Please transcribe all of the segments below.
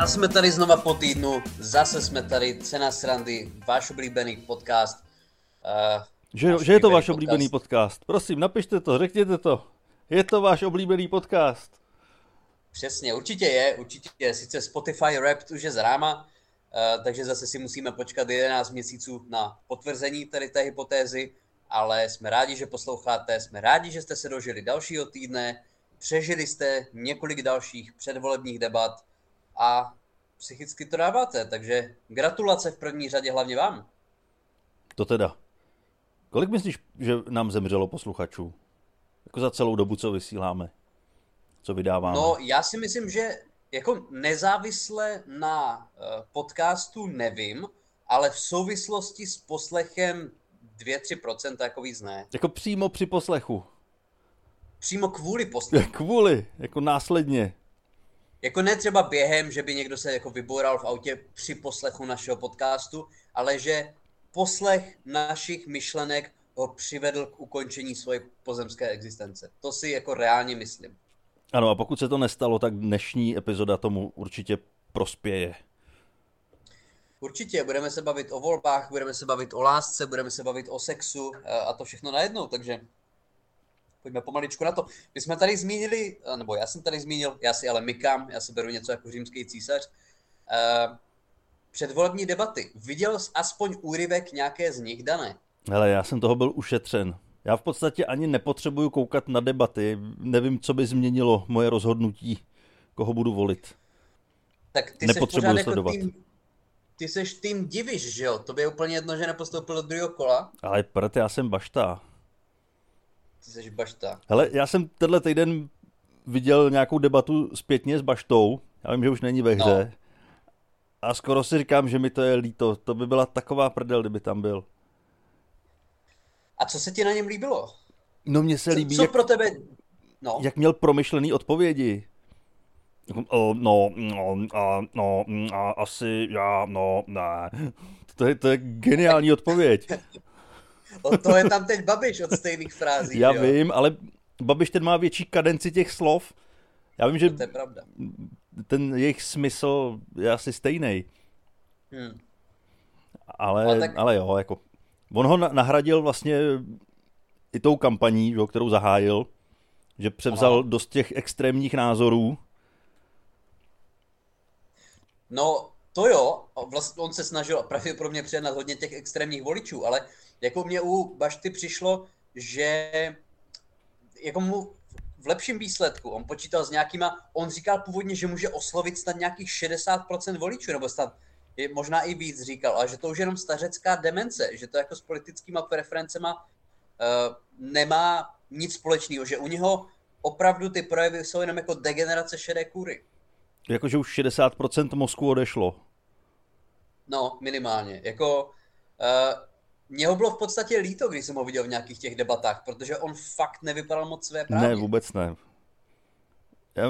A jsme tady znova po týdnu, zase jsme tady, Cena srandy, váš oblíbený podcast. Uh, že, že je to váš podcast. oblíbený podcast. Prosím, napište to, řekněte to. Je to váš oblíbený podcast. Přesně, určitě je, určitě je. Sice Spotify Rap už je zráma, uh, takže zase si musíme počkat 11 měsíců na potvrzení tady té hypotézy, ale jsme rádi, že posloucháte, jsme rádi, že jste se dožili dalšího týdne, přežili jste několik dalších předvolebních debat a psychicky to dáváte, takže gratulace v první řadě hlavně vám. To teda. Kolik myslíš, že nám zemřelo posluchačů? Jako za celou dobu, co vysíláme? Co vydáváme? No, já si myslím, že jako nezávisle na uh, podcastu nevím, ale v souvislosti s poslechem 2-3% jako víc ne. Jako přímo při poslechu. Přímo kvůli poslechu. Kvůli, jako následně. Jako ne třeba během, že by někdo se jako vyboural v autě při poslechu našeho podcastu, ale že poslech našich myšlenek ho přivedl k ukončení své pozemské existence. To si jako reálně myslím. Ano, a pokud se to nestalo, tak dnešní epizoda tomu určitě prospěje. Určitě, budeme se bavit o volbách, budeme se bavit o lásce, budeme se bavit o sexu a to všechno najednou, takže pojďme pomaličku na to. My jsme tady zmínili, nebo já jsem tady zmínil, já si ale mykám, já si beru něco jako římský císař, předvolební debaty. Viděl jsi aspoň úryvek nějaké z nich, Dané? Hele, já jsem toho byl ušetřen. Já v podstatě ani nepotřebuju koukat na debaty. Nevím, co by změnilo moje rozhodnutí, koho budu volit. Tak ty Nepotřebuju jako sledovat. Tým, ty seš tým divíš, že jo? To by je úplně jedno, že nepostoupil do druhého kola. Ale prd, já jsem bašta. Ty jsi bašta. Hele, já jsem tenhle týden viděl nějakou debatu zpětně s baštou. Já vím, že už není ve hře. No. A skoro si říkám, že mi to je líto. To by byla taková prdel, kdyby tam byl. A co se ti na něm líbilo? No mně se líbí, co, co jak, pro tebe... No. jak měl promyšlený odpovědi. No, no, no, uh, asi já, no, ne. To je, to je geniální odpověď. Od toho je tam teď Babiš od stejných frází. Já jo? vím, ale Babiš ten má větší kadenci těch slov. Já vím, že to je pravda. ten jejich smysl je asi stejný. Hmm. Ale, ale, tak... ale jo, jako On ho nahradil vlastně i tou kampaní, jo, kterou zahájil, že převzal Aha. dost těch extrémních názorů. No, to jo, vlastně on se snažil pravděpodobně přednat hodně těch extrémních voličů, ale jako mě u Bašty přišlo, že jako mu v lepším výsledku, on počítal s nějakýma, on říkal původně, že může oslovit snad nějakých 60% voličů, nebo snad je možná i víc říkal, ale že to už je jenom stařecká demence, že to jako s politickýma preferencema uh, nemá nic společného, že u něho opravdu ty projevy jsou jenom jako degenerace šedé kůry. Jakože už 60% mozku odešlo. No, minimálně. Jako, uh, mě ho bylo v podstatě líto, když jsem ho viděl v nějakých těch debatách, protože on fakt nevypadal moc své právě. Ne, vůbec ne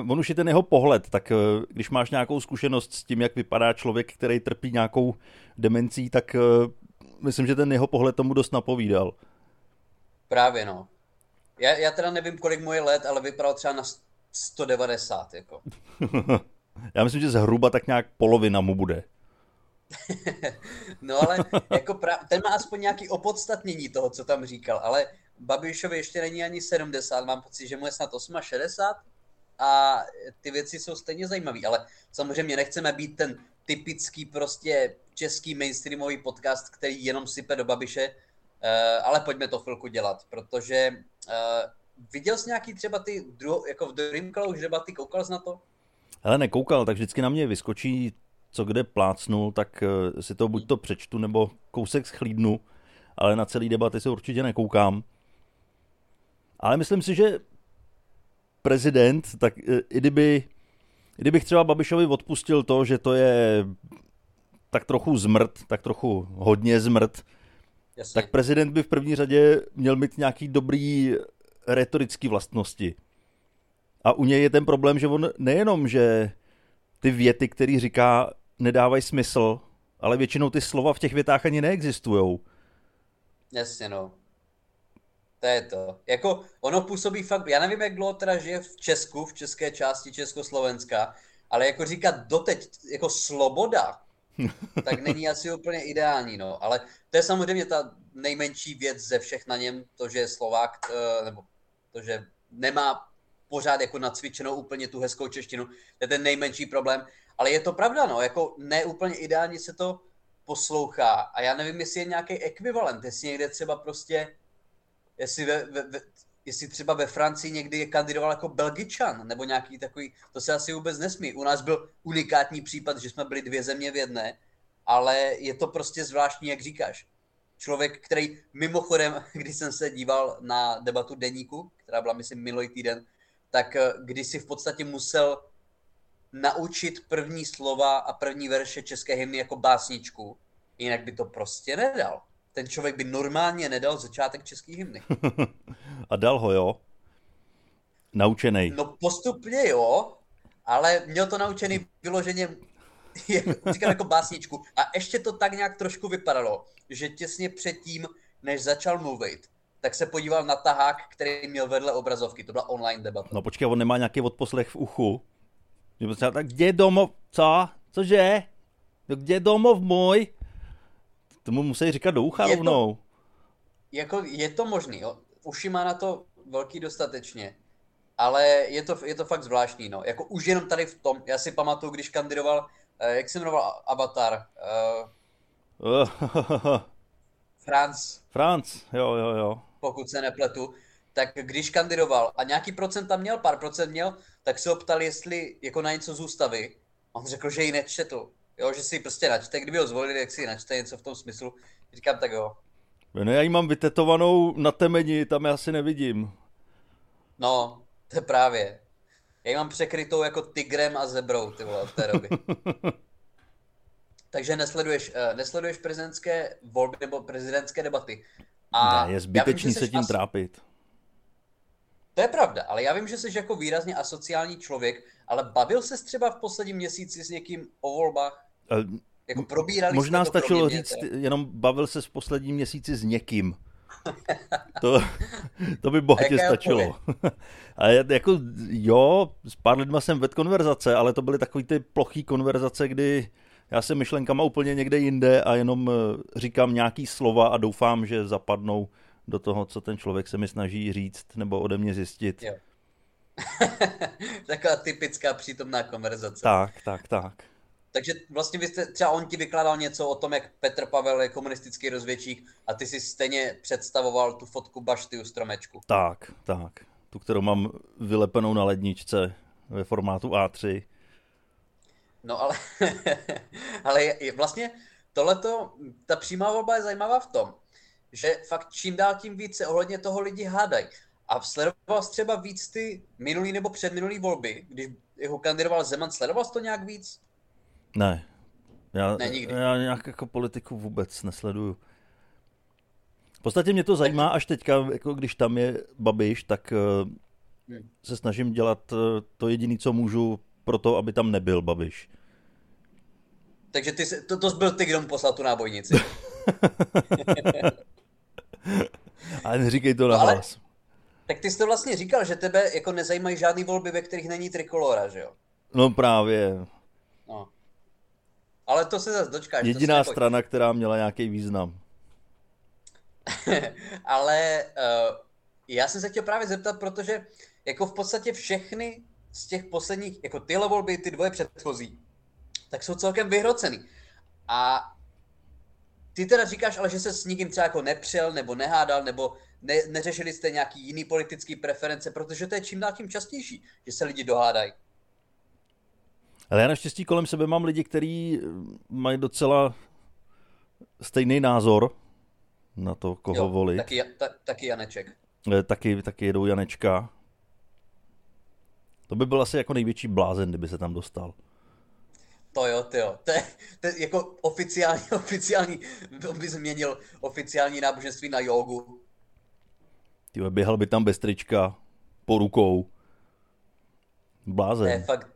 on už je ten jeho pohled, tak eh, když máš nějakou zkušenost s tím, jak vypadá člověk, který trpí nějakou demencí, tak eh, myslím, že ten jeho pohled tomu dost napovídal. Právě no. Já, já teda nevím, kolik mu je let, ale vypadal třeba na 190, jako. já myslím, že zhruba tak nějak polovina mu bude. no ale jako pra... ten má aspoň nějaký opodstatnění toho, co tam říkal, ale Babišovi ještě není ani 70, mám pocit, že mu je snad 68 a ty věci jsou stejně zajímavé, ale samozřejmě nechceme být ten typický prostě český mainstreamový podcast, který jenom sype do Babiše, uh, ale pojďme to chvilku dělat, protože uh, viděl jsi nějaký třeba ty druho, jako v Dream už debaty, koukal jsi na to? Ale nekoukal, tak vždycky na mě vyskočí, co kde plácnul, tak uh, si to buď to přečtu, nebo kousek schlídnu, ale na celý debaty se určitě nekoukám. Ale myslím si, že prezident, tak e, i kdyby, i kdybych třeba Babišovi odpustil to, že to je tak trochu zmrt, tak trochu hodně zmrt, Jasně. tak prezident by v první řadě měl mít nějaký dobrý retorický vlastnosti. A u něj je ten problém, že on nejenom, že ty věty, které říká, nedávají smysl, ale většinou ty slova v těch větách ani neexistují. Jasně, no. To je to. Jako ono působí fakt, já nevím, jak dlouho teda žije v Česku, v české části Československa, ale jako říkat doteď jako sloboda, tak není asi úplně ideální, no. Ale to je samozřejmě ta nejmenší věc ze všech na něm, to, že je Slovák, eh, nebo to, že nemá pořád jako nacvičenou úplně tu hezkou češtinu, to je ten nejmenší problém. Ale je to pravda, no, jako ne úplně ideálně se to poslouchá a já nevím, jestli je nějaký ekvivalent, jestli někde třeba prostě, jestli, ve, ve, ve, jestli třeba ve Francii někdy je kandidoval jako Belgičan, nebo nějaký takový, to se asi vůbec nesmí. U nás byl unikátní případ, že jsme byli dvě země v jedné, ale je to prostě zvláštní, jak říkáš. Člověk, který mimochodem, když jsem se díval na debatu deníku, která byla, myslím, minulý týden, tak eh, když si v podstatě musel naučit první slova a první verše české hymny jako básničku, jinak by to prostě nedal. Ten člověk by normálně nedal začátek české hymny. a dal ho, jo? Naučený. No postupně jo, ale měl to naučený vyloženě říkám jako básničku. A ještě to tak nějak trošku vypadalo, že těsně předtím, než začal mluvit, tak se podíval na tahák, který měl vedle obrazovky. To byla online debata. No počkej, on nemá nějaký odposlech v uchu. Že třeba tak, kde je domov, co? Cože? No kde je domov můj? Tomu musí říkat do ucha je rovnou. To, jako je to možný, jo. Uši má na to velký dostatečně. Ale je to, je to fakt zvláštní, no. Jako už jenom tady v tom, já si pamatuju, když kandidoval, eh, jak se jmenoval Avatar? Uh, Franz. Franz, jo, jo, jo. Pokud se nepletu tak když kandidoval a nějaký procent tam měl, pár procent měl, tak se ho ptali, jestli jako na něco z ústavy. A on řekl, že ji nečetl. Jo, že si ji prostě načte, kdyby ho zvolili, jak si ji načte, něco v tom smyslu. Říkám, tak jo. No já ji mám vytetovanou na temeni, tam já asi nevidím. No, to je právě. Já ji mám překrytou jako tigrem a zebrou, ty vole, od té doby. Takže nesleduješ, uh, nesleduješ prezidentské volby nebo prezidentské debaty. A ne, je zbytečný vím, se tím as... trápit. To je pravda, ale já vím, že jsi jako výrazně asociální člověk, ale bavil se třeba v posledním měsíci s někým o volbách? Uh, jako probírali Možná stačilo říct, mě, jenom bavil se v posledním měsíci s někým. To, to by bohatě stačilo. A jako jo, s pár lidma jsem vedl konverzace, ale to byly takový ty plochý konverzace, kdy já jsem myšlenkama úplně někde jinde a jenom eh, říkám nějaký slova a doufám, že zapadnou do toho, co ten člověk se mi snaží říct nebo ode mě zjistit. Jo. Taková typická přítomná konverzace. Tak, tak, tak. Takže vlastně vy jste, třeba on ti vykládal něco o tom, jak Petr Pavel je komunistický rozvědčík a ty si stejně představoval tu fotku bašty u stromečku. Tak, tak. Tu, kterou mám vylepenou na ledničce ve formátu A3. No ale, ale je, vlastně tohleto, ta přímá volba je zajímavá v tom, že fakt čím dál tím více ohledně toho lidi hádají. A sledoval jsi třeba víc ty minulý nebo předminulý volby, když ho kandidoval Zeman, sledoval jsi to nějak víc? Ne. Já, ne, nikdy. já nějak jako politiku vůbec nesleduju. V podstatě mě to zajímá až teďka, jako když tam je Babiš, tak hmm. se snažím dělat eh, to jediné, co můžu pro to, aby tam nebyl Babiš. Takže ty, to, to byl ty, kdo mu poslal tu nábojnici. Ale neříkej to na no, hlas. Tak ty jsi to vlastně říkal, že tebe jako nezajímají žádný volby, ve kterých není trikolora, že jo? No právě. No. Ale to se zase dočkáš. Jediná strana, která měla nějaký význam. Ale uh, já jsem se chtěl právě zeptat, protože jako v podstatě všechny z těch posledních, jako tyhle volby, ty dvoje předchozí, tak jsou celkem vyhrocený. A ty teda říkáš, ale že se s nikým třeba jako nepřel, nebo nehádal, nebo ne, neřešili jste nějaký jiný politický preference, protože to je čím dál tím častější, že se lidi dohádají. Ale já naštěstí kolem sebe mám lidi, kteří mají docela stejný názor na to, koho jo, volit. Taky, ta, taky Janeček. Eh, taky, taky jedou Janečka. To by byl asi jako největší blázen, kdyby se tam dostal. To jo, to jo. To je, to je jako oficiální, oficiální, on by změnil oficiální náboženství na jogu. Ty běhal by tam bez trička, po rukou. Blázen. To je fakt,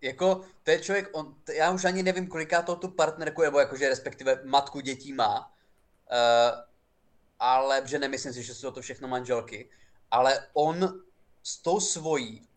jako, to je člověk, on, já už ani nevím, koliká to tu partnerku, nebo jakože respektive matku dětí má, uh, ale, že nemyslím si, že jsou to všechno manželky, ale on s tou svojí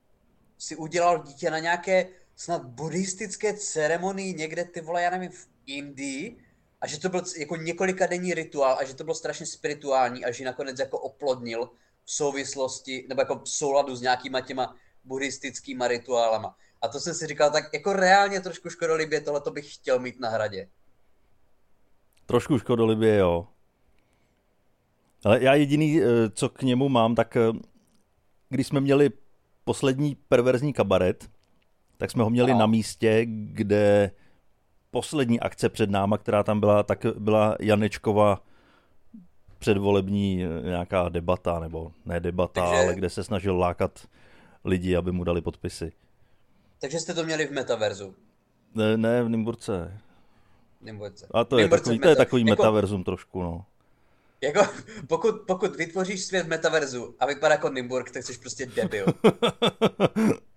si udělal dítě na nějaké snad buddhistické ceremonii někde, ty vole, já nevím, v Indii, a že to byl jako několika denní rituál a že to bylo strašně spirituální a že nakonec jako oplodnil v souvislosti, nebo jako v souladu s nějakýma těma buddhistickýma rituálama. A to jsem si říkal, tak jako reálně trošku škodolibě tohle to bych chtěl mít na hradě. Trošku škodolibě, jo. Ale já jediný, eh, co k němu mám, tak eh, když jsme měli poslední perverzní kabaret, tak jsme ho měli no. na místě, kde poslední akce před náma, která tam byla, tak byla Janečkova předvolební eh, nějaká debata, nebo ne debata, Takže... ale kde se snažil lákat lidi, aby mu dali podpisy. Takže jste to měli v metaverzu? Ne, ne v Nimburce. Nimburce. A to, je takový, to je takový jako, metaverzum trošku, no. Jako, pokud, pokud vytvoříš svět metaverzu a vypadá jako Nimburg, tak jsi prostě debil.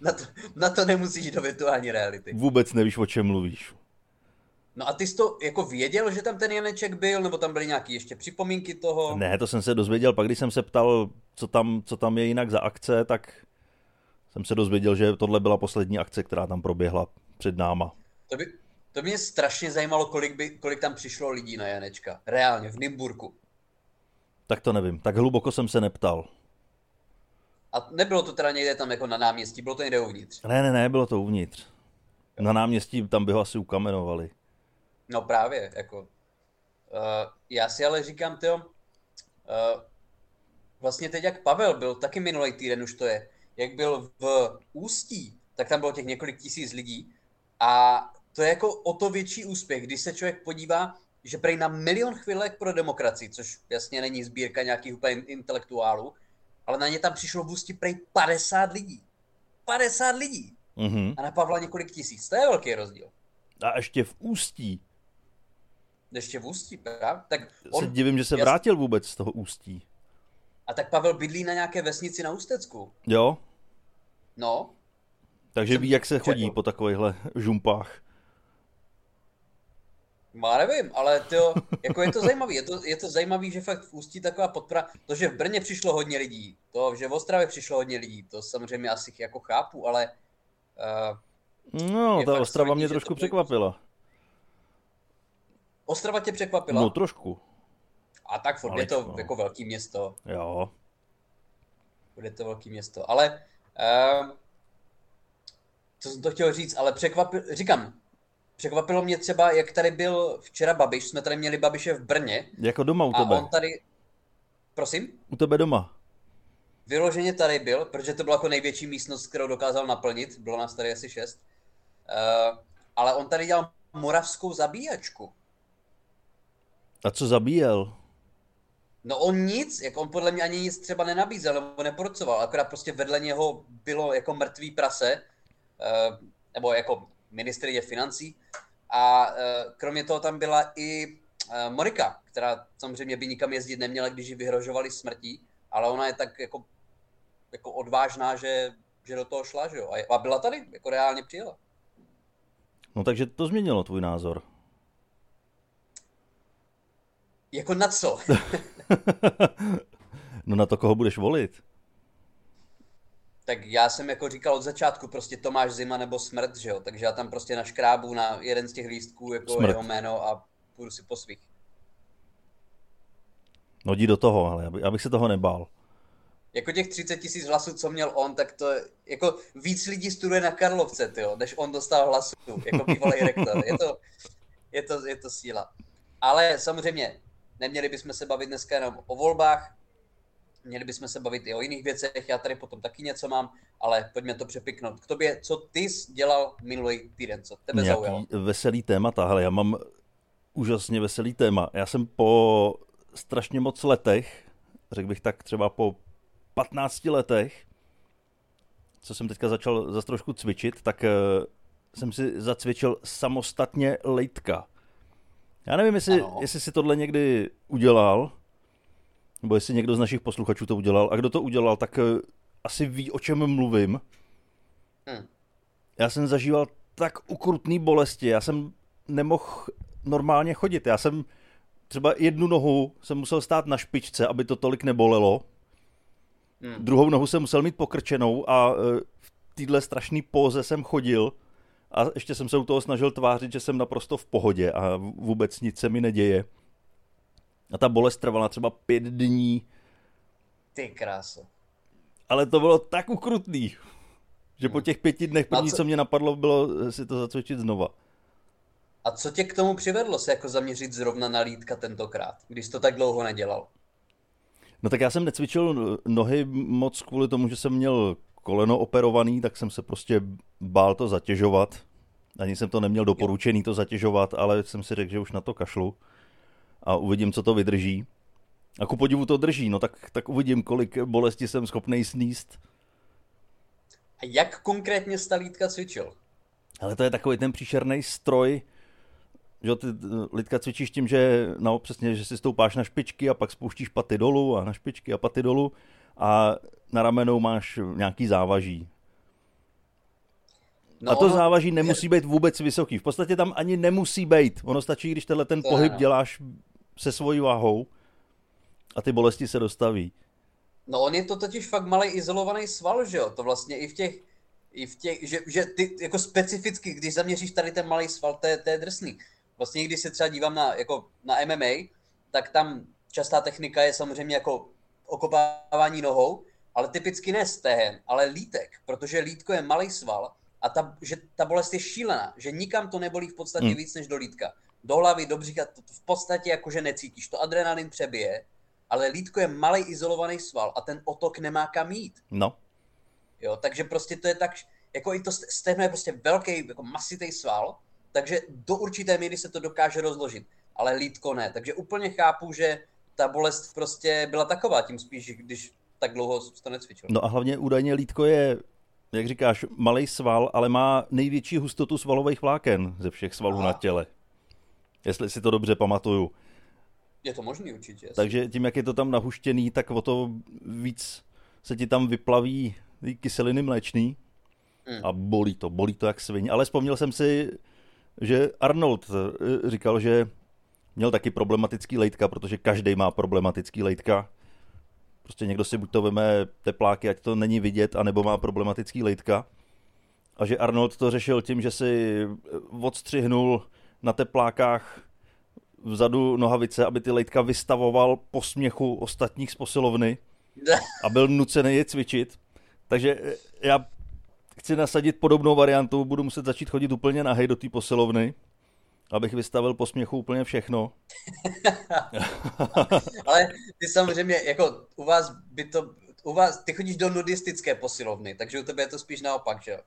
na, to, na to nemusíš do virtuální reality. Vůbec nevíš, o čem mluvíš. No a ty jsi to jako věděl, že tam ten Janeček byl, nebo tam byly nějaké ještě připomínky toho? Ne, to jsem se dozvěděl, pak když jsem se ptal, co tam, co tam je jinak za akce, tak jsem se dozvěděl, že tohle byla poslední akce, která tam proběhla před náma. To by, to by mě strašně zajímalo, kolik, by, kolik tam přišlo lidí na Janečka. Reálně, v Nymburku. Tak to nevím, tak hluboko jsem se neptal. A nebylo to teda někde tam jako na náměstí, bylo to někde uvnitř? Ne, ne, ne, bylo to uvnitř. Na náměstí tam by ho asi ukamenovali. No právě, jako. Uh, já si ale říkám, tyjo, uh, vlastně teď jak Pavel byl, taky minulý týden už to je, jak byl v Ústí, tak tam bylo těch několik tisíc lidí a to je jako o to větší úspěch, když se člověk podívá, že prej na milion chvilek pro demokracii, což jasně není sbírka nějakých úplně intelektuálů, ale na ně tam přišlo v Ústí prej 50 lidí. 50 lidí. Mm-hmm. A na Pavla několik tisíc. To je velký rozdíl. A ještě v Ústí. Ještě v Ústí, právě? Tak on, se divím, že se vrátil vůbec z toho Ústí. A tak Pavel bydlí na nějaké vesnici na Ústecku. Jo. No. Takže ví, jak se chodí po takovýchhle žumpách. Má no, nevím, ale to, jako je to zajímavé. Je to, je to zajímavé, že fakt v Ústí taková podpora, to, že v Brně přišlo hodně lidí, to, že v Ostravě přišlo hodně lidí, to samozřejmě asi jako chápu, ale... Uh, no, ta Ostrava solidní, mě trošku překvapila. Ostrava tě překvapila? No, trošku. A tak furt je to no. jako velký město. Jo. Bude to velký město, ale... Uh, co jsem to chtěl říct, ale překvapil, říkám, překvapilo mě třeba, jak tady byl včera Babiš, jsme tady měli Babiše v Brně. Jako doma u tebe. A on tady, prosím? U tebe doma. Vyloženě tady byl, protože to byla jako největší místnost, kterou dokázal naplnit, bylo nás tady asi šest. Uh, ale on tady dělal moravskou zabíjačku. A co zabíjel? No on nic, jako on podle mě ani nic třeba nenabízel nebo neporcoval, akorát prostě vedle něho bylo jako mrtvý prase, uh, nebo jako ministrině financí. A e, kromě toho tam byla i e, Morika, která samozřejmě by nikam jezdit neměla, když ji vyhrožovali smrtí, ale ona je tak jako, jako odvážná, že, že do toho šla, že jo? A byla tady, jako reálně přijela. No takže to změnilo tvůj názor. Jako na co? no na to, koho budeš volit tak já jsem jako říkal od začátku prostě Tomáš Zima nebo Smrt, že jo, takže já tam prostě naškrábu na jeden z těch lístků jako smrt. jeho jméno a půjdu si po svých. No jdi do toho, ale abych se toho nebál. Jako těch 30 tisíc hlasů, co měl on, tak to jako víc lidí studuje na Karlovce, tyjo, než on dostal hlasů, jako bývalý rektor. Je to, je to, je to síla. Ale samozřejmě, neměli bychom se bavit dneska jenom o volbách, Měli bychom se bavit i o jiných věcech, já tady potom taky něco mám, ale pojďme to přepiknout. K tobě, co ty jsi dělal minulý týden, co tebe Nějaký zaujalo? veselý témata, hele, já mám úžasně veselý téma. Já jsem po strašně moc letech, řekl bych tak třeba po 15 letech, co jsem teďka začal zase trošku cvičit, tak uh, jsem si zacvičil samostatně lejtka. Já nevím, jestli, jestli si tohle někdy udělal, nebo jestli někdo z našich posluchačů to udělal. A kdo to udělal, tak uh, asi ví, o čem mluvím. Hmm. Já jsem zažíval tak ukrutný bolesti, já jsem nemohl normálně chodit. Já jsem třeba jednu nohu jsem musel stát na špičce, aby to tolik nebolelo. Hmm. Druhou nohu jsem musel mít pokrčenou a uh, téhle strašný póze jsem chodil a ještě jsem se u toho snažil tvářit, že jsem naprosto v pohodě a vůbec nic se mi neděje. A ta bolest trvala třeba pět dní. Ty kráso. Ale to bylo tak ukrutný, že po těch pěti dnech první, co... co mě napadlo, bylo si to zacvičit znova. A co tě k tomu přivedlo se jako zaměřit zrovna na lítka tentokrát, když to tak dlouho nedělal? No tak já jsem necvičil nohy moc kvůli tomu, že jsem měl koleno operovaný, tak jsem se prostě bál to zatěžovat. Ani jsem to neměl doporučený to zatěžovat, ale jsem si řekl, že už na to kašlu a uvidím, co to vydrží. A ku podivu to drží, no tak, tak uvidím, kolik bolesti jsem schopný sníst. A jak konkrétně stalítka cvičil? Ale to je takový ten příšerný stroj, že ty lidka cvičíš tím, že no přesně, že si stoupáš na špičky a pak spouštíš paty dolů a na špičky a paty dolů a na ramenou máš nějaký závaží. No a to závaží nemusí být vůbec vysoký. V podstatě tam ani nemusí být. Ono stačí, když tenhle ten pohyb děláš se svojí váhou a ty bolesti se dostaví. No on je to totiž fakt malý izolovaný sval, že jo? To vlastně i v těch, i v těch že, že ty jako specificky, když zaměříš tady ten malý sval, to je, to je drsný. Vlastně když se třeba dívám na, jako na MMA, tak tam častá technika je samozřejmě jako okopávání nohou, ale typicky ne stehen, ale lítek, protože lítko je malý sval a ta, že ta bolest je šílená, že nikam to nebolí v podstatě hmm. víc než do lítka. Do hlavy, do břicha, to v podstatě jakože necítíš, to adrenalin přebije, ale lítko je malý izolovaný sval a ten otok nemá kam jít. No. Jo, takže prostě to je tak, jako i to stehno je prostě velký, jako masitý sval, takže do určité míry se to dokáže rozložit, ale lítko ne. Takže úplně chápu, že ta bolest prostě byla taková, tím spíš, když tak dlouho to necvičil. No a hlavně údajně lítko je, jak říkáš, malý sval, ale má největší hustotu svalových vláken ze všech svalů Aha. na těle. Jestli si to dobře pamatuju. Je to možný určitě. Jasný. Takže tím, jak je to tam nahuštěný, tak o to víc se ti tam vyplaví kyseliny mléčný hmm. a bolí to, bolí to jak svině. Ale vzpomněl jsem si, že Arnold eh, říkal, že měl taky problematický lejtka, protože každý má problematický lejtka. Prostě někdo si buď to veme tepláky, ať to není vidět, anebo má problematický lejtka. A že Arnold to řešil tím, že si odstřihnul na teplákách vzadu nohavice, aby ty lejtka vystavoval po směchu ostatních z posilovny a byl nucený je cvičit. Takže já chci nasadit podobnou variantu, budu muset začít chodit úplně nahej do té posilovny, abych vystavil po směchu úplně všechno. Ale ty samozřejmě, jako u vás by to, u vás, ty chodíš do nudistické posilovny, takže u tebe je to spíš naopak, že jo?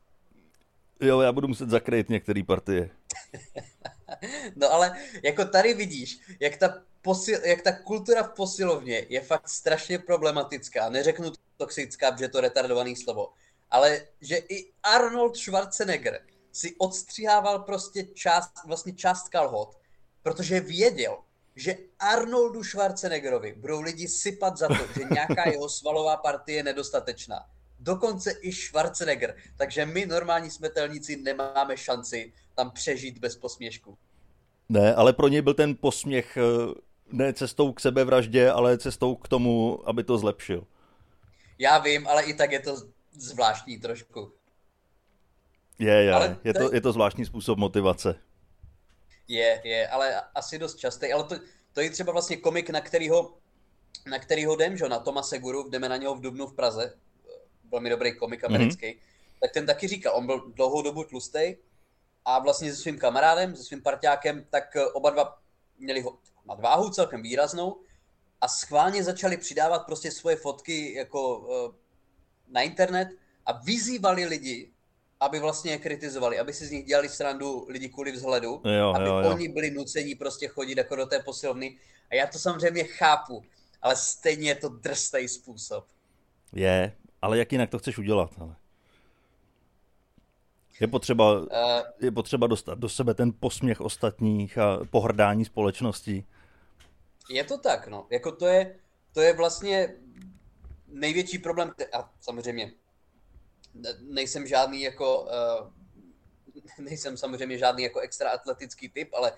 Jo, já budu muset zakrýt některé partie. no ale jako tady vidíš, jak ta, posil, jak ta kultura v posilovně je fakt strašně problematická. Neřeknu toxická, protože je to retardovaný slovo ale že i Arnold Schwarzenegger si odstřihával prostě část, vlastně část kalhot, protože věděl, že Arnoldu Schwarzeneggerovi budou lidi sypat za to, že nějaká jeho svalová partie je nedostatečná. Dokonce i Schwarzenegger. Takže my normální smetelníci nemáme šanci tam přežít bez posměšku. Ne, ale pro něj byl ten posměch eh, ne cestou k sebevraždě, ale cestou k tomu, aby to zlepšil. Já vím, ale i tak je to zvláštní trošku. Je, je, ale je, to, je to zvláštní způsob motivace. Je, je, ale asi dost častý, ale to, to je třeba vlastně komik, na kterýho, na kterýho jdem, že? na Toma Seguru, jdeme na něho v Dubnu v Praze, velmi dobrý komik americký, mm-hmm. tak ten taky říkal, on byl dlouhou dobu tlustý a vlastně se svým kamarádem, se svým parťákem, tak oba dva měli ho nadváhu celkem výraznou a schválně začali přidávat prostě svoje fotky jako eh, na internet a vyzývali lidi, aby vlastně je kritizovali, aby si z nich dělali srandu lidi kvůli vzhledu, jo, aby jo, jo. oni byli nuceni prostě chodit jako do té posilovny. A já to samozřejmě chápu, ale stejně je to drstý způsob. Je, ale jak jinak to chceš udělat? Ale... Je potřeba, uh, je potřeba dostat do sebe ten posměch ostatních a pohrdání společnosti. Je to tak, no. Jako to je, to je vlastně největší problém, a samozřejmě nejsem žádný jako, uh, nejsem samozřejmě žádný jako extra atletický typ, ale uh,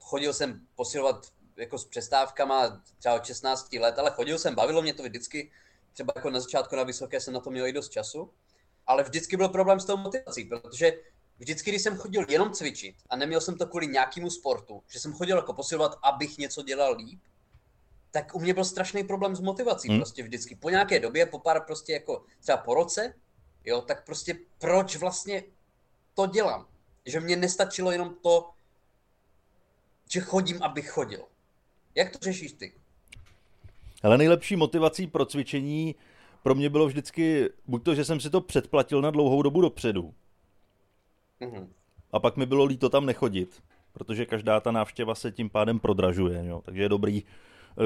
chodil jsem posilovat jako s přestávkama třeba od 16 let, ale chodil jsem, bavilo mě to vždycky, třeba jako na začátku na vysoké jsem na to měl i dost času. Ale vždycky byl problém s tou motivací, protože vždycky, když jsem chodil jenom cvičit a neměl jsem to kvůli nějakému sportu, že jsem chodil jako posilovat, abych něco dělal líp, tak u mě byl strašný problém s motivací hmm. prostě vždycky. Po nějaké době, po pár prostě jako třeba po roce, jo, tak prostě proč vlastně to dělám? Že mě nestačilo jenom to, že chodím, abych chodil. Jak to řešíš ty? Ale nejlepší motivací pro cvičení pro mě bylo vždycky buď to, že jsem si to předplatil na dlouhou dobu dopředu. Mm-hmm. A pak mi bylo líto tam nechodit, protože každá ta návštěva se tím pádem prodražuje. Jo? Takže je dobrý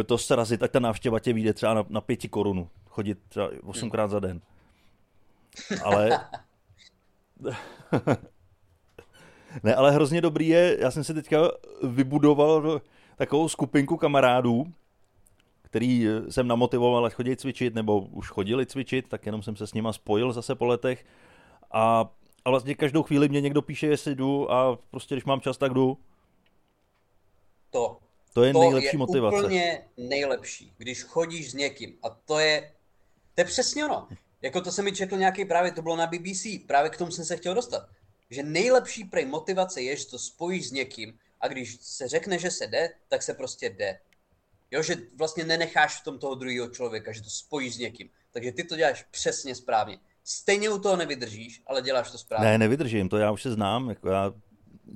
eh, to srazit, ať ta návštěva tě vyjde třeba na, na pěti korunu. Chodit třeba osmkrát za den. Ale... ne, ale hrozně dobrý je, já jsem si teďka vybudoval takovou skupinku kamarádů, který eh, jsem namotivoval, ať chodí cvičit, nebo už chodili cvičit, tak jenom jsem se s nima spojil zase po letech. A, a vlastně každou chvíli mě někdo píše, jestli jdu a prostě když mám čas, tak jdu. To. To je to nejlepší je motivace. úplně nejlepší, když chodíš s někým. A to je, to je přesně ono. Jako to jsem mi četl nějaký právě, to bylo na BBC, právě k tomu jsem se chtěl dostat. Že nejlepší prej motivace je, že to spojíš s někým a když se řekne, že se jde, tak se prostě jde. Jo, že vlastně nenecháš v tom toho druhého člověka, že to spojíš s někým. Takže ty to děláš přesně správně. Stejně u toho nevydržíš, ale děláš to správně. Ne, nevydržím, to já už se znám. Jako já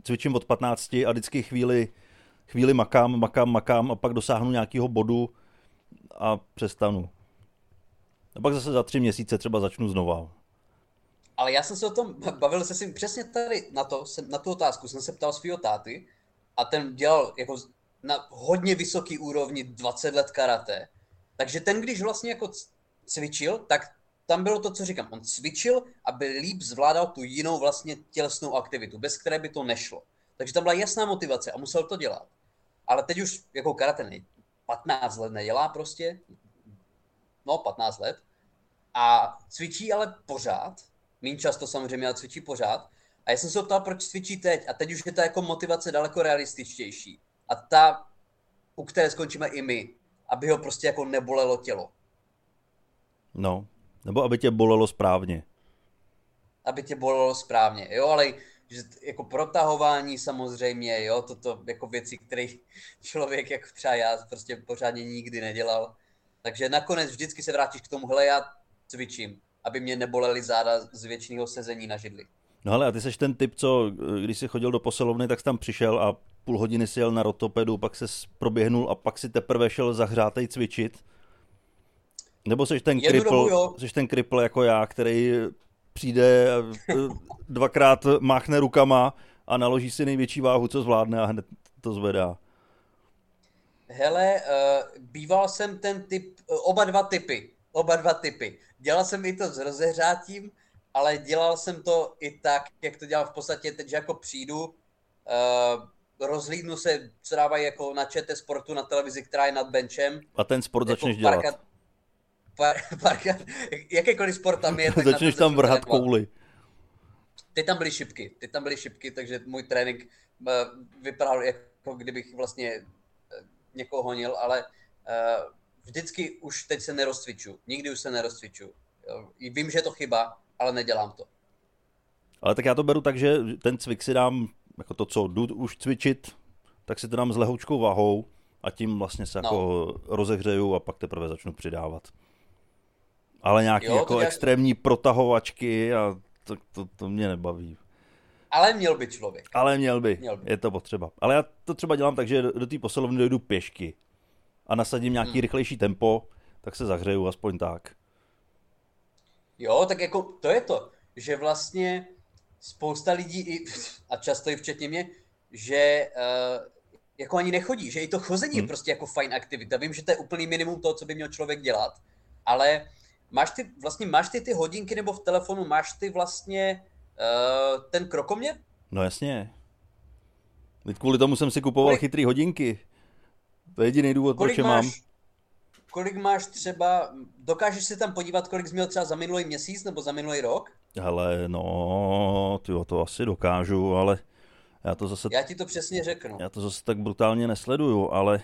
cvičím od 15 a vždycky chvíli, chvíli makám, makám, makám a pak dosáhnu nějakého bodu a přestanu. A pak zase za tři měsíce třeba začnu znova. Ale já jsem se o tom bavil se si přesně tady na to, na tu otázku jsem se ptal svého táty a ten dělal jako na hodně vysoký úrovni 20 let karate. Takže ten, když vlastně jako cvičil, tak tam bylo to, co říkám. On cvičil, aby líp zvládal tu jinou vlastně tělesnou aktivitu, bez které by to nešlo. Takže tam byla jasná motivace a musel to dělat. Ale teď už jako karate ne, 15 let nedělá prostě, no 15 let, a cvičí ale pořád, méně často samozřejmě, ale cvičí pořád. A já jsem se ptal, proč cvičí teď. A teď už je ta jako motivace daleko realističtější a ta, u které skončíme i my, aby ho prostě jako nebolelo tělo. No, nebo aby tě bolelo správně. Aby tě bolelo správně, jo, ale že jako protahování samozřejmě, jo, toto jako věci, které člověk, jako třeba já, prostě pořádně nikdy nedělal. Takže nakonec vždycky se vrátíš k tomu, hele, já cvičím, aby mě nebolely záda z většiného sezení na židli. No ale a ty seš ten typ, co když jsi chodil do posilovny, tak jsi tam přišel a půl hodiny si jel na rotopedu, pak se proběhnul a pak si teprve šel zahřátej cvičit? Nebo jsi ten kripl, jsi ten kripl jako já, který přijde, eh, dvakrát máchne rukama a naloží si největší váhu, co zvládne a hned to zvedá. Hele, uh, býval jsem ten typ, uh, oba dva typy, oba dva typy. Dělal jsem i to s rozehřátím, ale dělal jsem to i tak, jak to dělal v podstatě teď, že jako přijdu, uh, rozhlídnu se, co dávají jako na ČT Sportu na televizi, která je nad benchem. A ten sport jako začneš parka, dělat. Par, parka, jakýkoliv sport tam je. Tak začneš tam vrhat kouli. Ty tam byly šipky, ty tam byly šipky, takže můj trénink uh, vypadal jako kdybych vlastně uh, někoho honil, ale uh, vždycky už teď se nerozcviču. Nikdy už se nerozcviču. Vím, že je to chyba, ale nedělám to. Ale tak já to beru tak, že ten cvik si dám jako to, co jdu už cvičit, tak si to dám s lehoučkou váhou a tím vlastně se no. jako rozehřeju a pak teprve začnu přidávat. Ale nějaké jako dělá... extrémní protahovačky a to, to, to mě nebaví. Ale měl by člověk. Ale měl by. měl by, je to potřeba. Ale já to třeba dělám tak, že do, do té posilovny dojdu pěšky a nasadím nějaký hmm. rychlejší tempo, tak se zahřeju aspoň tak. Jo, tak jako to je to, že vlastně spousta lidí, i, a často i včetně mě, že uh, jako ani nechodí, že i to chození hmm. je prostě jako fajn aktivita. Vím, že to je úplný minimum toho, co by měl člověk dělat, ale máš ty, vlastně máš ty ty hodinky nebo v telefonu, máš ty vlastně uh, ten krokoměr? No jasně. Teď kvůli tomu jsem si kupoval kolik, chytrý hodinky. To je jediný důvod, proč je mám. Kolik máš třeba, dokážeš si tam podívat, kolik jsi měl třeba za minulý měsíc nebo za minulý rok? Ale no, tyjo, to asi dokážu, ale já to zase... Já ti to přesně řeknu. Já to zase tak brutálně nesleduju, ale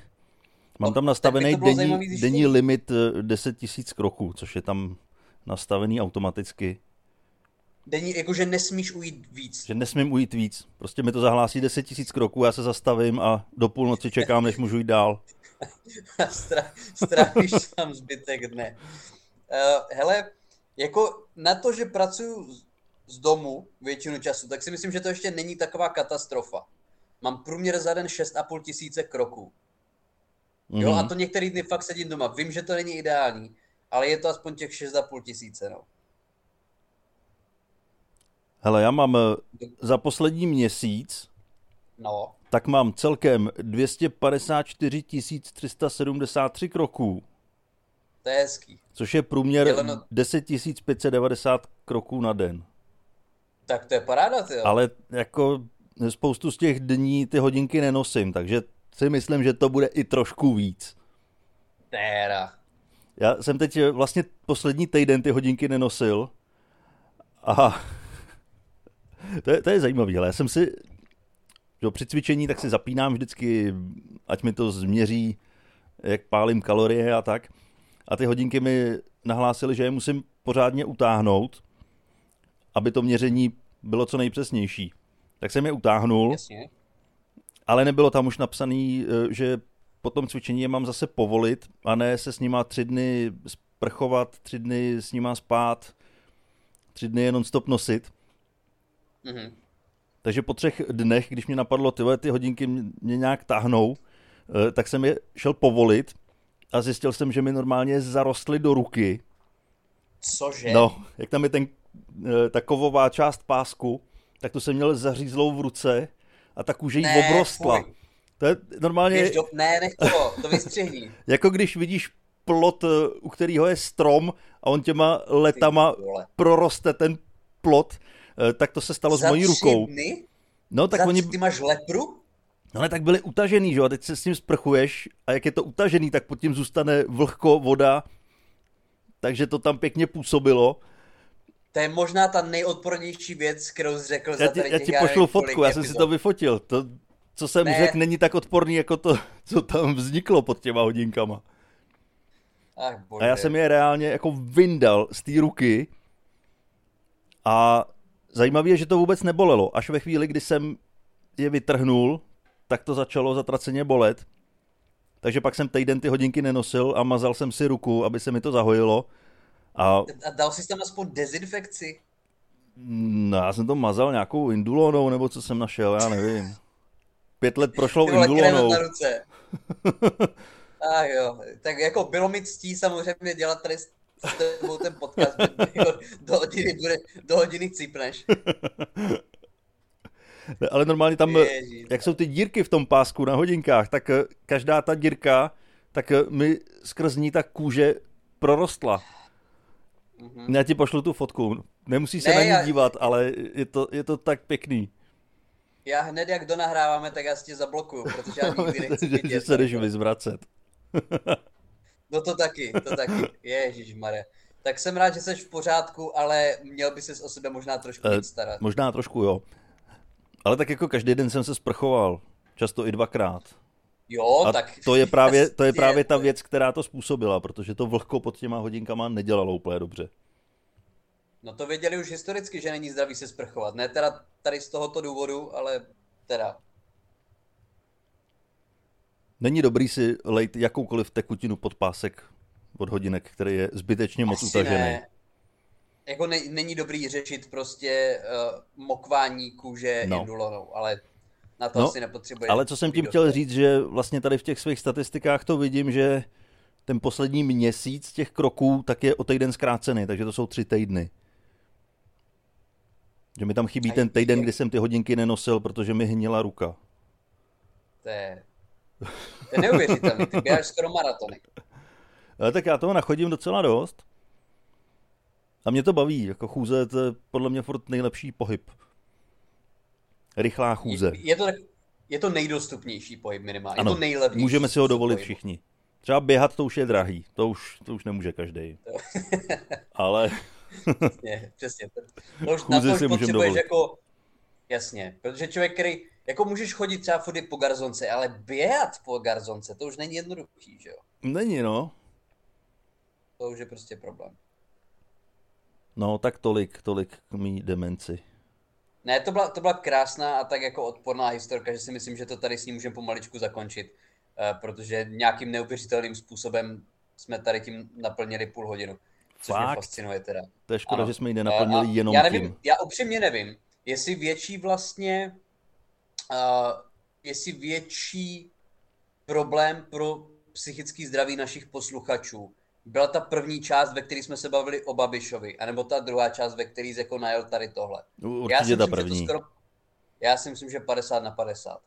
mám no, tam nastavený denní, zajímavý, denní limit 10 eh, tisíc kroků, což je tam nastavený automaticky. Denní, jakože nesmíš ujít víc. Že nesmím ujít víc. Prostě mi to zahlásí 10 tisíc kroků, já se zastavím a do půlnoci čekám, než můžu jít dál. Stra, strávíš tam zbytek dne. Uh, hele, jako na to, že pracuju z domu většinu času, tak si myslím, že to ještě není taková katastrofa. Mám průměr za den 6,5 tisíce kroků. Mm-hmm. Jo, a mhm. to některý dny fakt sedím doma. Vím, že to není ideální, ale je to aspoň těch 6,5 tisíce, no. Hele, já mám eh, za poslední měsíc, no. tak mám celkem 254 373 kroků. To je hezký. Což je průměr Děleno... 10 590 kroků na den. Tak to je paráda, ty. Ale jako spoustu z těch dní ty hodinky nenosím, takže si myslím, že to bude i trošku víc. Téra. Já jsem teď vlastně poslední týden ty hodinky nenosil a to je, to je zajímavé, ale já jsem si že při cvičení tak si zapínám vždycky, ať mi to změří, jak pálím kalorie a tak. A ty hodinky mi nahlásily, že je musím pořádně utáhnout, aby to měření bylo co nejpřesnější. Tak jsem je utáhnul, Jasně. ale nebylo tam už napsaný, eh, že po tom cvičení je mám zase povolit a ne se s nima tři dny sprchovat, tři dny s nima spát, tři dny je non-stop nosit. Mm-hmm. Takže po třech dnech, když mě napadlo, tyhle ty hodinky mě nějak táhnou, eh, tak jsem je šel povolit a zjistil jsem, že mi normálně zarostly do ruky. Cože? No, jak tam je ten, eh, ta kovová část pásku, tak to jsem měl zařízlou v ruce a ta kůže jí ne, obrostla. Fuj. To je normálně... do... Ne, nech to, to vystřihni. jako když vidíš plot, eh, u kterého je strom a on těma letama proroste ten plot, eh, tak to se stalo Za s mojí rukou. Dny? No, tak Za oni... Ty máš lepru? No ale tak byli utažený, že jo, a teď se s tím sprchuješ a jak je to utažený, tak pod tím zůstane vlhko, voda, takže to tam pěkně působilo. To je možná ta nejodpornější věc, kterou jsi řekl já za ti, tady Já ti pošlu fotku, já jsem si to vyfotil. To, co jsem ne. řekl, není tak odporný, jako to, co tam vzniklo pod těma hodinkama. Ach, a já jsem je reálně jako vyndal z té ruky a zajímavé je, že to vůbec nebolelo. Až ve chvíli, kdy jsem je vytrhnul, tak to začalo zatraceně bolet. Takže pak jsem týden ty hodinky nenosil a mazal jsem si ruku, aby se mi to zahojilo. A, a dal jsi tam aspoň dezinfekci? No, já jsem to mazal nějakou indulonou, nebo co jsem našel, já nevím. Pět let prošlo indulonou. na ruce. A jo, tak jako bylo mi ctí samozřejmě dělat tady s tebou ten podcast, do hodiny, bude, do hodiny cípneš. Ale normálně tam, Ježíš. jak jsou ty dírky v tom pásku na hodinkách, tak eh, každá ta dírka, tak eh, mi skrz ní ta kůže prorostla. Mm-hmm. Já ti pošlu tu fotku. Nemusí se ne, na ní já... dívat, ale je to, je to tak pěkný. Já hned, jak donahráváme, tak já si tě zablokuju, protože já nikdy nechci vidět. že se jdeš vyzvracet. no to taky, to taky. Ježíš Mare. Tak jsem rád, že jsi v pořádku, ale měl by ses o sebe možná trošku víc starat. Možná trošku, jo. Ale tak jako každý den jsem se sprchoval. Často i dvakrát. Jo, a tak... To je, právě, to je právě ta věc, která to způsobila, protože to vlhko pod těma hodinkama nedělalo úplně dobře. No to věděli už historicky, že není zdravý se sprchovat. Ne teda tady z tohoto důvodu, ale teda. Není dobrý si lejt jakoukoliv tekutinu pod pásek od hodinek, který je zbytečně moc Asi utažený. Ne. Jako ne, není dobrý řešit prostě uh, mokvání kůže no. indulonou, ale na to no, asi nepotřebuje. Ale co jsem tím chtěl říct, že vlastně tady v těch svých statistikách to vidím, že ten poslední měsíc těch kroků tak je o týden zkrácený, takže to jsou tři týdny. Že mi tam chybí ten týden, kdy jsem ty hodinky nenosil, protože mi hnila ruka. To je, to je neuvěřitelné, ty běháš skoro maratony. Ale tak já toho nachodím docela dost. A mě to baví, jako chůze, to je podle mě furt nejlepší pohyb. Rychlá chůze. Je, je, to, je to nejdostupnější pohyb minimálně, ano, je to nejlepší. můžeme si ho dovolit pohybu. všichni. Třeba běhat to už je drahý, to už, to už nemůže každý. Ale... přesně, přesně. To už, na to už potřebuješ dovolit. jako... Jasně, protože člověk, který... Jako můžeš chodit třeba fody po garzonce, ale běhat po garzonce, to už není jednoduchý, že jo? Není, no. To už je prostě problém. No, tak tolik, tolik k mý demenci. Ne, to byla, to byla krásná a tak jako odporná historka, že si myslím, že to tady s ní můžeme pomaličku zakončit, uh, protože nějakým neuvěřitelným způsobem jsme tady tím naplnili půl hodinu. Což Fakt? mě fascinuje teda. To je škoda, ano. že jsme ji nenaplnili uh, jenom já nevím, tím. Já upřímně nevím, jestli větší vlastně, uh, jestli větší problém pro psychický zdraví našich posluchačů byla ta první část, ve které jsme se bavili o Babišovi, anebo ta druhá část, ve které jako najel tady tohle. Určitě já si ta myslím, první. Skoro, já si myslím, že 50 na 50. Uh,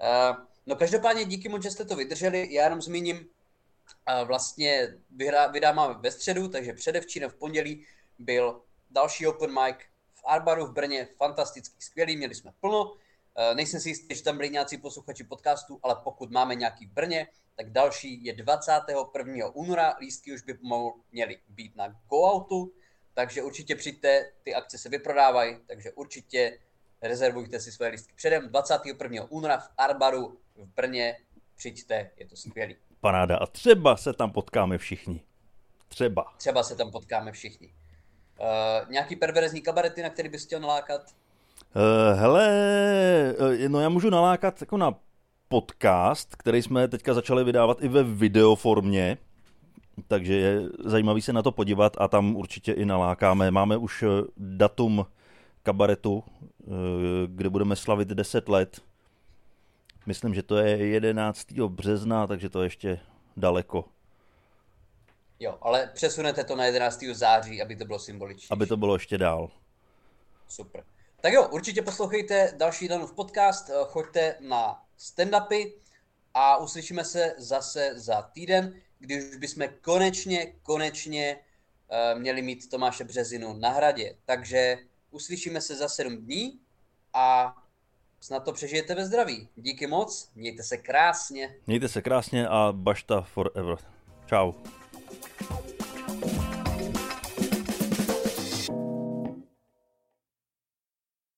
eh, no každopádně díky moc, že jste to vydrželi. Já jenom zmíním, uh, vlastně vyhrá, vydáváme ve středu, takže předevčírem v pondělí byl další open mic v Arbaru v Brně, fantastický, skvělý, měli jsme plno. Uh, nejsem si jistý, že tam byli nějací posluchači podcastu, ale pokud máme nějaký v Brně, tak další je 21. února, lístky už by pomalu měly být na go-outu, takže určitě přijďte, ty akce se vyprodávají, takže určitě rezervujte si své lístky předem. 21. února v Arbaru v Brně, přijďte, je to skvělý. Paráda a třeba se tam potkáme všichni. Třeba. Třeba se tam potkáme všichni. Uh, nějaký perverzní kabarety, na který bys chtěl nalákat? Uh, hele, uh, no já můžu nalákat jako na podcast, který jsme teďka začali vydávat i ve videoformě, takže je zajímavý se na to podívat a tam určitě i nalákáme. Máme už eh, datum kabaretu, eh, kde budeme slavit 10 let. Myslím, že to je 11. března, takže to je ještě daleko. Jo, ale přesunete to na 11. září, aby to bylo symboličné. Aby to bylo ještě dál. Super. Tak jo, určitě poslouchejte další Danův podcast, eh, choďte na stand-upy a uslyšíme se zase za týden, kdy už bychom konečně, konečně uh, měli mít Tomáše Březinu na hradě. Takže uslyšíme se za sedm dní a snad to přežijete ve zdraví. Díky moc, mějte se krásně. Mějte se krásně a bašta forever. Ciao.